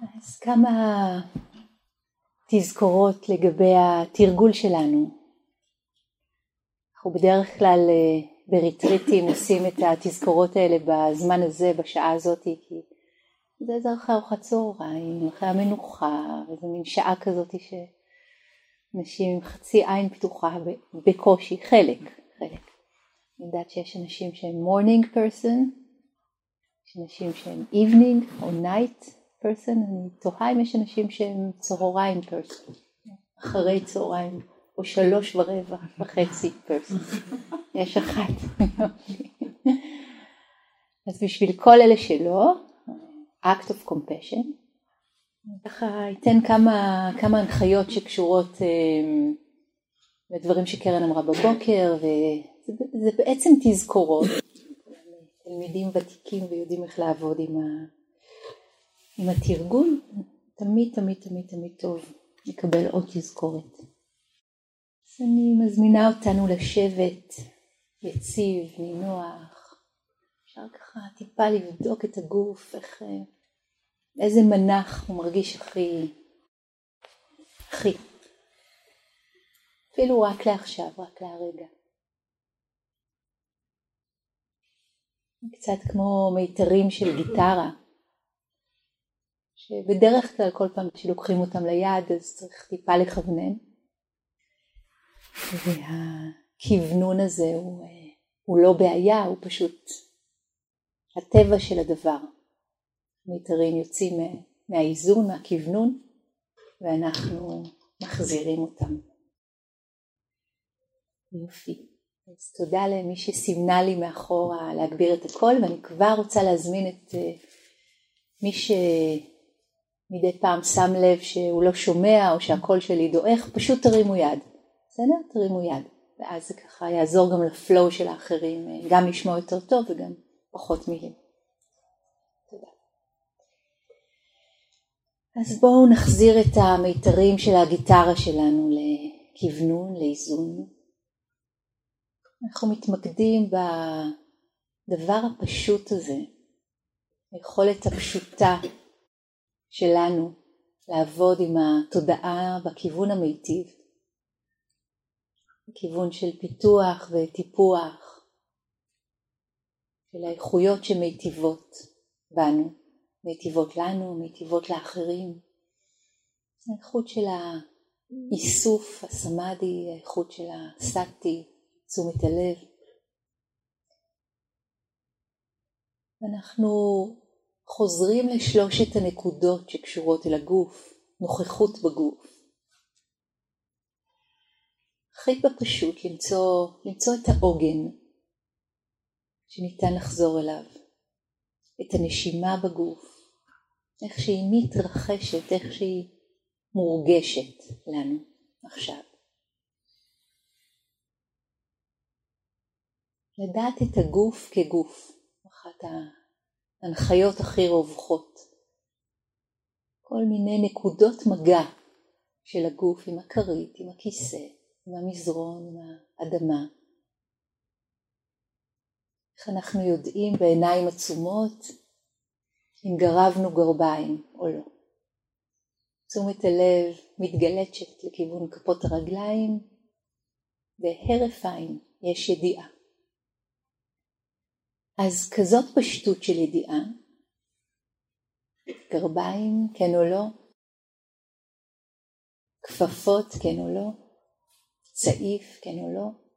אז כמה תזכורות לגבי התרגול שלנו. אנחנו בדרך כלל אה, בריטריטים עושים את התזכורות האלה בזמן הזה, בשעה הזאת, כי זה עזר אחרי ארוחת צהריים, אחרי המנוחה, וזה מין שעה כזאת שאנשים עם חצי עין פתוחה בקושי, חלק, חלק. אני יודעת שיש אנשים שהם morning person, יש אנשים שהם evening או night person, אני תוהה אם יש אנשים שהם צהריים person, אחרי צהריים, או שלוש ורבע וחצי person, יש אחת. אז בשביל כל אלה שלא, act of compassion, ככה אתן כמה, כמה הנחיות שקשורות אה, לדברים שקרן אמרה בבוקר, וזה בעצם תזכורות. תלמידים ותיקים ויודעים איך לעבוד עם, ה, עם התרגול, תמיד תמיד תמיד תמיד טוב לקבל עוד תזכורת. אז אני מזמינה אותנו לשבת יציב, נינוח, אפשר ככה טיפה לבדוק את הגוף, איך, איזה מנח הוא מרגיש הכי, הכי. אפילו רק לעכשיו, רק להרגע. קצת כמו מיתרים של גיטרה, שבדרך כלל כל פעם כשלוקחים אותם ליד אז צריך טיפה לכוונן. והכוונון הזה הוא, הוא לא בעיה, הוא פשוט הטבע של הדבר. מיתרים יוצאים מהאיזון, מהכוונון, ואנחנו מחזירים אותם. יופי. אז תודה למי שסימנה לי מאחורה להגביר את הקול ואני כבר רוצה להזמין את אה, מי שמדי פעם שם לב שהוא לא שומע או שהקול שלי דועך, פשוט תרימו יד, בסדר? תרימו יד ואז זה ככה יעזור גם לפלואו של האחרים, אה, גם לשמוע יותר טוב וגם פחות מילים. תודה. אז בואו נחזיר את המיתרים של הגיטרה שלנו לכוונון, לאיזון. אנחנו מתמקדים בדבר הפשוט הזה, היכולת הפשוטה שלנו לעבוד עם התודעה בכיוון המיטיב, בכיוון של פיתוח וטיפוח, של האיכויות שמיטיבות בנו, מיטיבות לנו, מיטיבות לאחרים. האיכות של האיסוף, הסמאדי, האיכות של הסאטי, תשומת הלב. אנחנו חוזרים לשלושת הנקודות שקשורות אל הגוף, נוכחות בגוף. הכי בפשוט למצוא, למצוא את העוגן שניתן לחזור אליו, את הנשימה בגוף, איך שהיא מתרחשת, איך שהיא מורגשת לנו עכשיו. לדעת את הגוף כגוף, אחת ההנחיות הכי רווחות. כל מיני נקודות מגע של הגוף עם הכרית, עם הכיסא, עם המזרון, עם האדמה. איך אנחנו יודעים בעיניים עצומות אם גרבנו גרביים או לא. תשומת הלב מתגלצת לכיוון כפות הרגליים, והרף עין יש ידיעה. אז כזאת פשטות של ידיעה, גרביים כן או לא, כפפות כן או לא, צעיף כן או לא.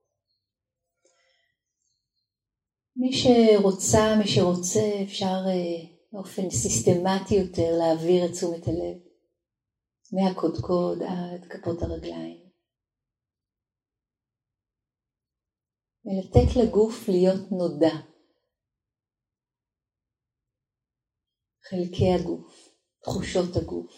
מי שרוצה, מי שרוצה, אפשר אה, באופן סיסטמטי יותר להעביר את תשומת הלב מהקודקוד עד כפות הרגליים. ולתת לגוף להיות נודע. חלקי הגוף, תחושות הגוף.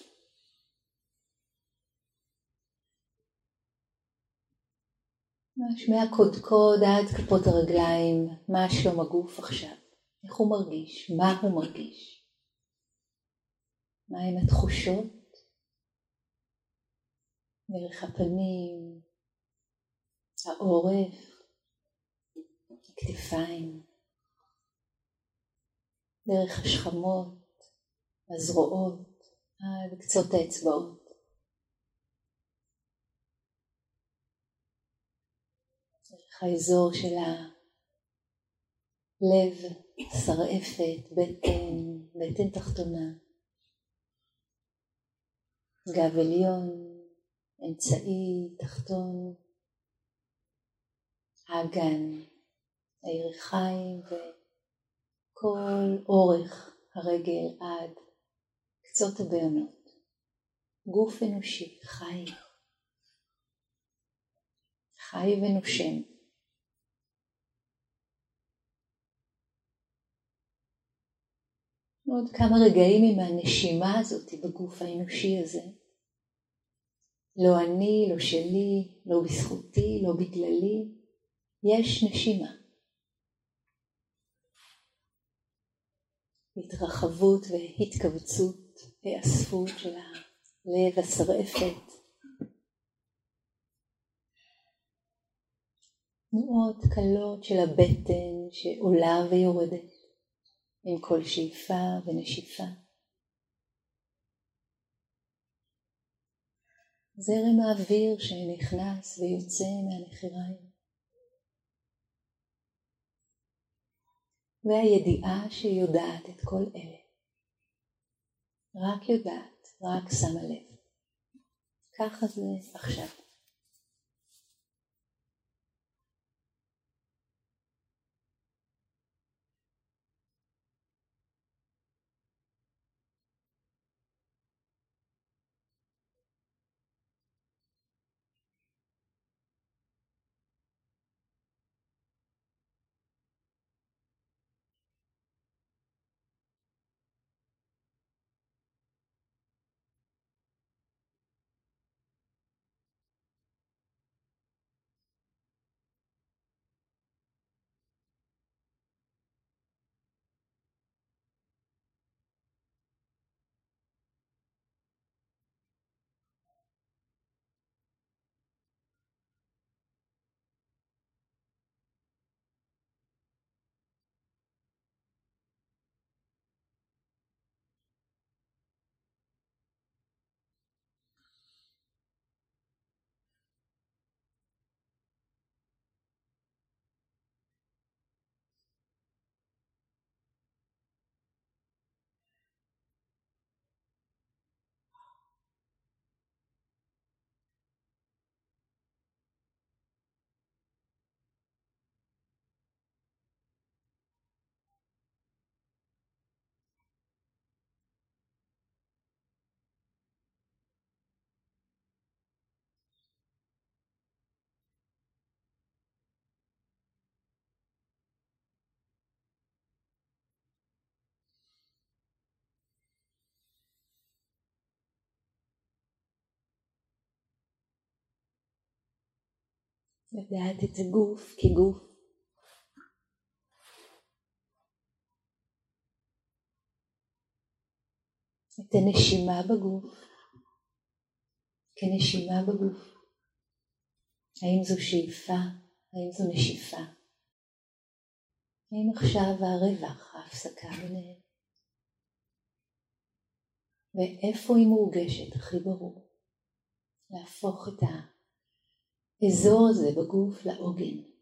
ממש מהקודקוד עד כפות הרגליים, מה שלום הגוף עכשיו, איך הוא מרגיש, מה הוא מרגיש, מהם התחושות, דרך הפנים, העורף, הכתפיים, דרך השכמות, הזרועות, עד קצות האצבעות. דרך האזור של הלב, שרעפת, בטן, בטן תחתונה, גב עליון, אמצעי, תחתון, האגן, הירכיים וכל אורך הרגל עד קצות הבעונות. גוף אנושי, חי, חי ונושם. עוד כמה רגעים עם הנשימה הזאת בגוף האנושי הזה. לא אני, לא שלי, לא בזכותי, לא בגללי, יש נשימה. התרחבות והתכווצות והאספות של הלב השרעפת. תנועות קלות של הבטן שעולה ויורדת עם כל שאיפה ונשיפה. זרם האוויר שנכנס ויוצא מהנחיריים. והידיעה שהיא יודעת את כל אלה. רק יודעת, רק שמה לב. ככה זה עכשיו. לדעת את הגוף כגוף. את הנשימה בגוף כנשימה בגוף. האם זו שאיפה? האם זו נשיפה? האם עכשיו הרווח, ההפסקה ביניהם? ואיפה היא מורגשת הכי ברור? להפוך את ה... האזור הזה בגוף לעוגן.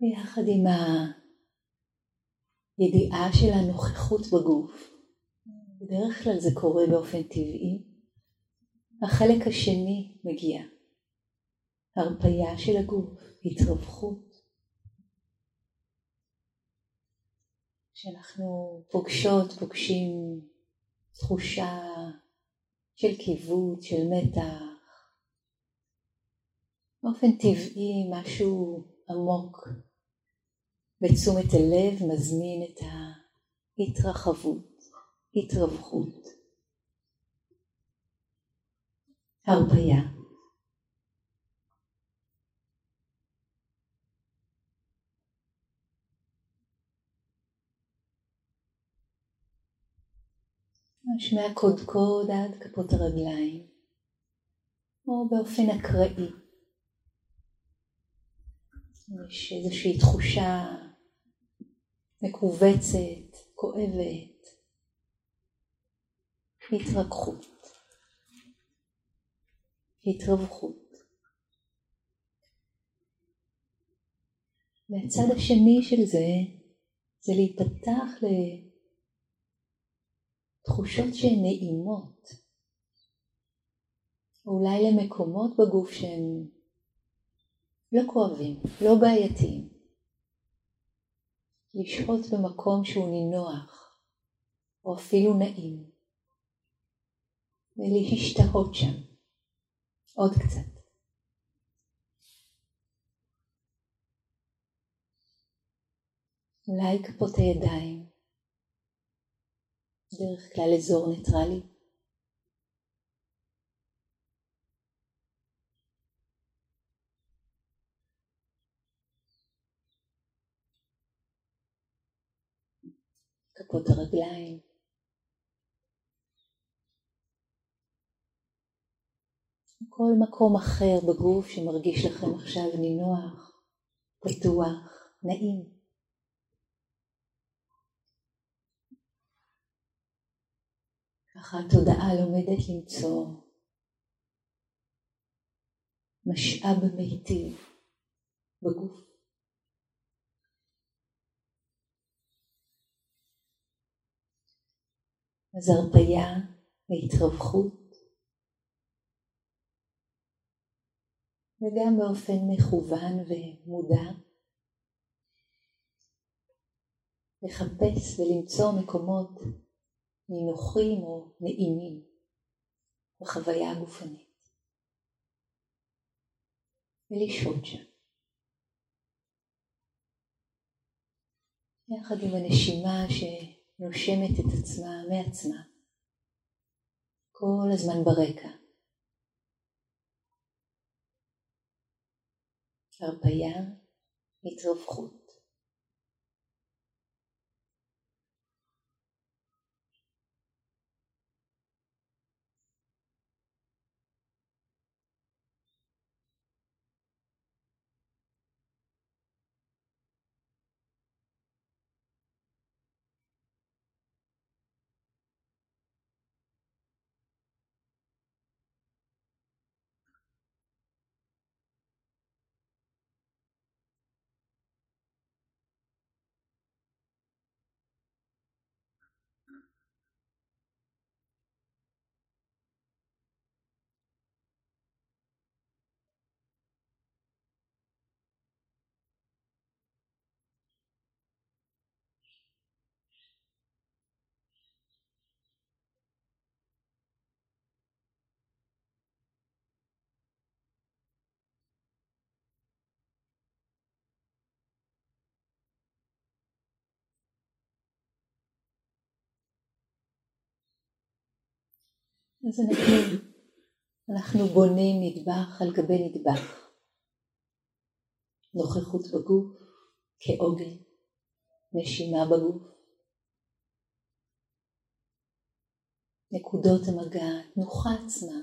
ביחד עם הידיעה של הנוכחות בגוף. בדרך כלל זה קורה באופן טבעי. החלק השני מגיע. הרפייה של הגוף, התרווחות. כשאנחנו פוגשות, פוגשים תחושה של קיבוץ, של מתח, באופן טבעי משהו עמוק בתשומת הלב מזמין את ההתרחבות, התרווחות, הרפייה. ממש מהקודקוד עד כפות הרגליים, או באופן אקראי. יש איזושהי תחושה מכווצת, כואבת, התרככות, התרווחות. והצד השני של זה, זה להיפתח לתחושות שהן נעימות, אולי למקומות בגוף שהן לא כואבים, לא בעייתיים. לשהות במקום שהוא נינוח, או אפילו נעים, ולהשתהות שם עוד קצת. אולי כפות הידיים, דרך כלל אזור ניטרלי. כפות הרגליים. כל מקום אחר בגוף שמרגיש לכם עכשיו נינוח, פתוח, נעים. ככה התודעה לומדת למצוא משאב מיטיב בגוף. אז הרפייה והתרווחות וגם באופן מכוון ומודע. לחפש ולמצוא מקומות נינוחים או נעימים בחוויה הגופנית. ולשהות שם. יחד עם הנשימה ש... נושמת את עצמה מעצמה, כל הזמן ברקע. הרפייה, התרווחרות. אז אנחנו, אנחנו בונים נדבך על גבי נדבך. נוכחות בגוף כעוגן, נשימה בגוף, נקודות המגע, תנוחה עצמה.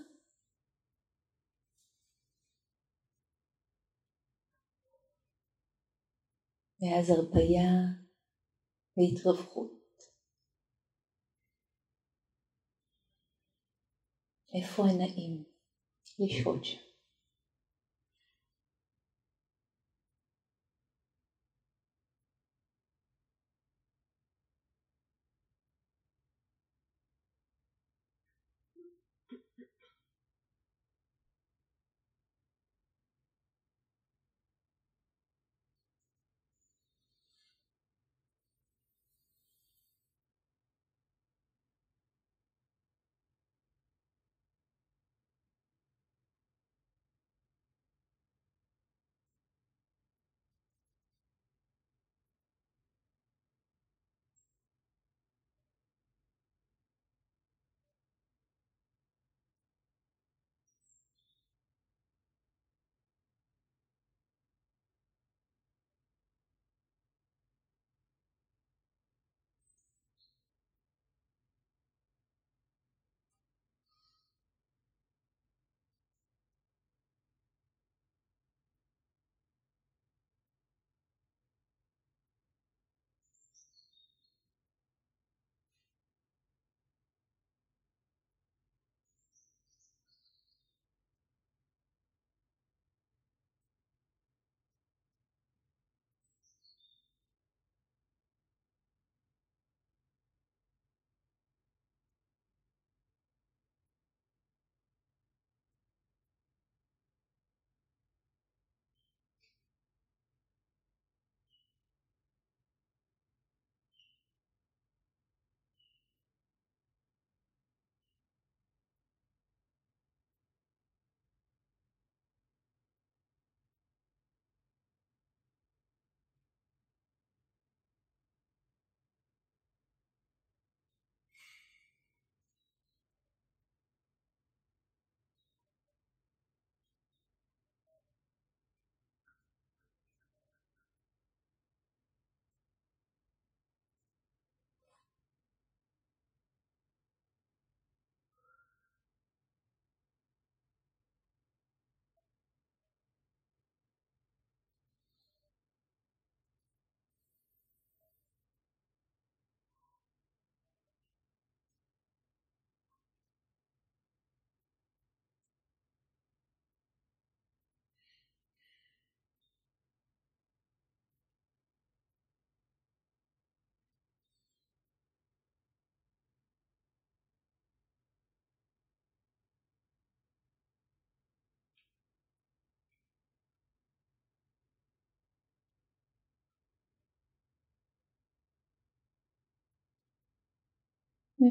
ואז הרפייה והתרווחרות. איפה הנעים לשהות שם.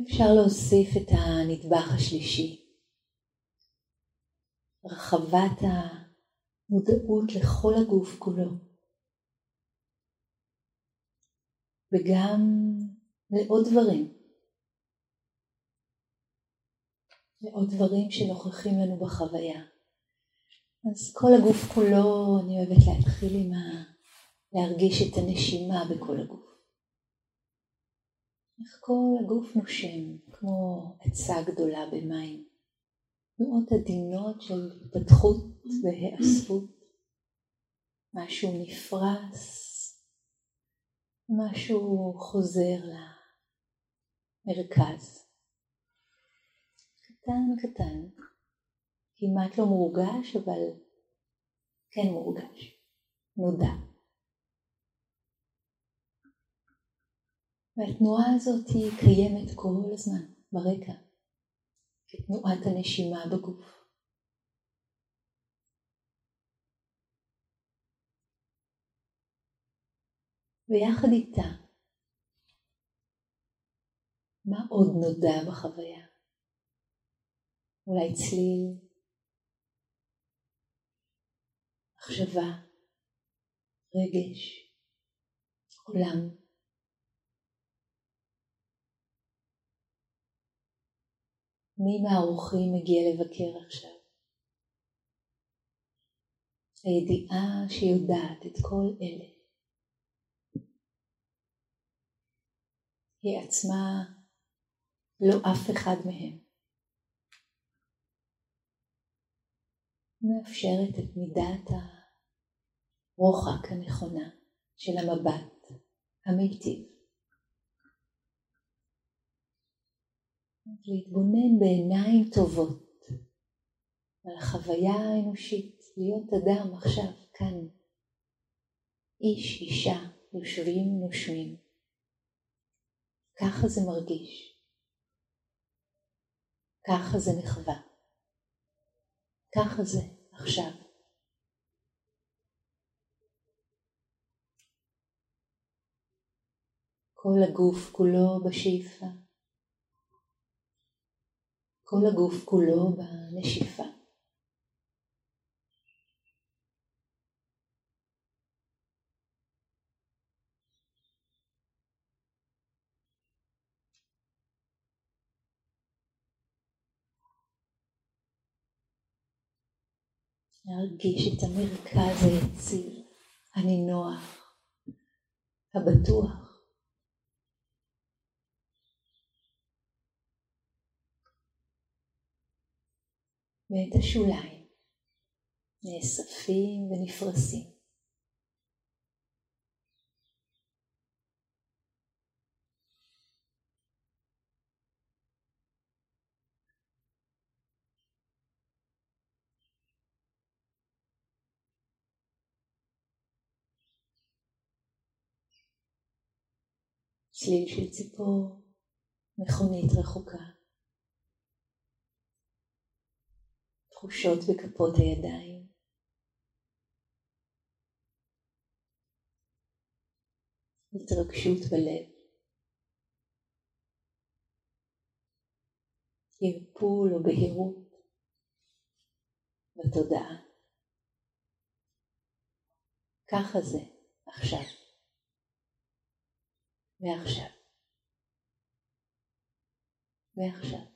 אפשר להוסיף את הנדבך השלישי, רחבת המודעות לכל הגוף כולו, וגם לעוד דברים, לעוד דברים שנוכחים לנו בחוויה. אז כל הגוף כולו, אני אוהבת להתחיל עם ה... להרגיש את הנשימה בכל הגוף. איך כל הגוף נושם, כמו עצה גדולה במים. תנועות עדינות של התפתחות והיאספות. משהו נפרס, משהו חוזר למרכז. קטן קטן, כמעט לא מורגש, אבל כן מורגש, נודע. והתנועה הזאת היא קיימת כל הזמן ברקע, כתנועת הנשימה בגוף. ויחד איתה, מה עוד נודע בחוויה? אולי צליל, מחשבה, רגש, עולם. מי מהאורחים מגיע לבקר עכשיו? הידיעה שיודעת את כל אלה היא עצמה לא אף אחד מהם. מאפשרת את מידת הרוחק הנכונה של המבט המיטיב. להתבונן בעיניים טובות על החוויה האנושית, להיות אדם עכשיו, כאן. איש, אישה, יושבים, נושמים. ככה זה מרגיש. ככה זה מחווה. ככה זה עכשיו. כל הגוף כולו בשאיפה. כל הגוף כולו בנשיפה. להרגיש את המרכז היציב, הנינוח, הבטוח. ואת השוליים נאספים ונפרסים. צליל של ציפור, מכונית רחוקה. תחושות בכפות הידיים. התרגשות בלב. ערפול או בהירות בתודעה. ככה זה עכשיו. ועכשיו. ועכשיו.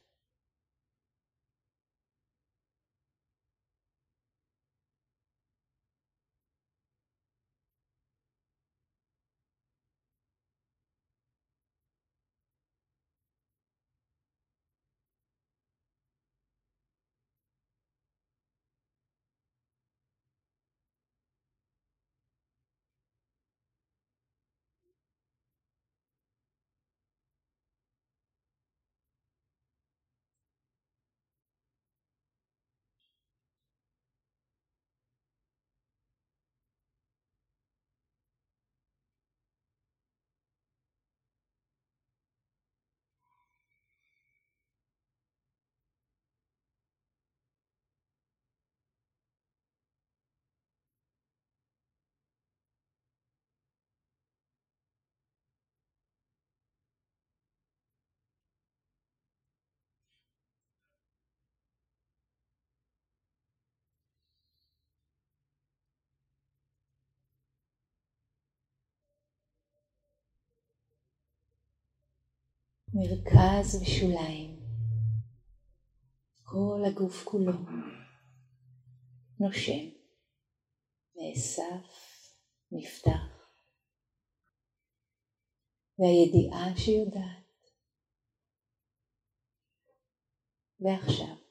מרכז ושוליים. כל הגוף כולו נושם, נאסף, נפתח. והידיעה שיודעת. ועכשיו